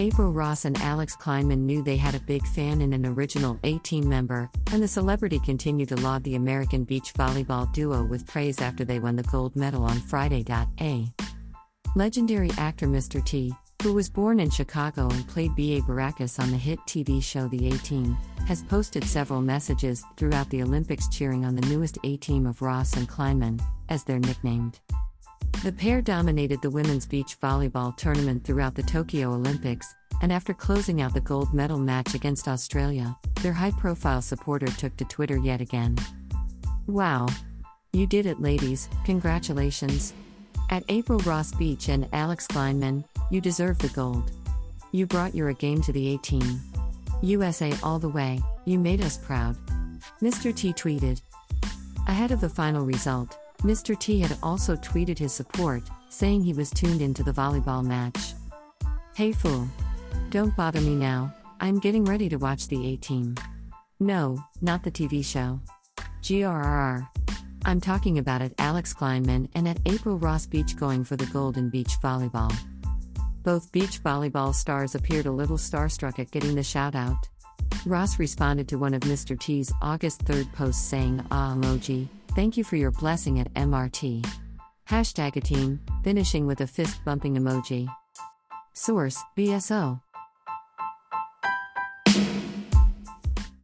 April Ross and Alix Klineman knew they had a big fan in an original A team member, and the celebrity continued to laud the American beach volleyball duo with praise after they won the gold medal on Friday. A. Legendary actor Mr. T, who was born in Chicago and played B.A. Baracus on the hit TV show The A Team, has posted several messages throughout the Olympics cheering on the newest A team of Ross and Klineman, as they're nicknamed. The pair dominated the women's beach volleyball tournament throughout the Tokyo Olympics, and after closing out the gold medal match against Australia, their high profile supporter took to Twitter yet again. Wow! You did it, ladies, congratulations. At April Ross Beach and Alix Klineman, you deserve the gold. You brought your game to the A team. USA all the way, you made us proud. Mr. T tweeted. Ahead of the final result, Mr. T had also tweeted his support, saying he was tuned into the volleyball match. Hey fool. Don't bother me now, I'm getting ready to watch the A team. No, not the TV show. GRRR. I'm talking about at Alix Klineman and at April Ross Beach going for the Golden Beach Volleyball. Both beach volleyball stars appeared a little starstruck at getting the shout out. Ross responded to one of Mr. T's August 3rd posts saying, Ah emoji, Thank you for your blessing at MRT. Hashtag a team, finishing with a fist bumping emoji. Source BSO.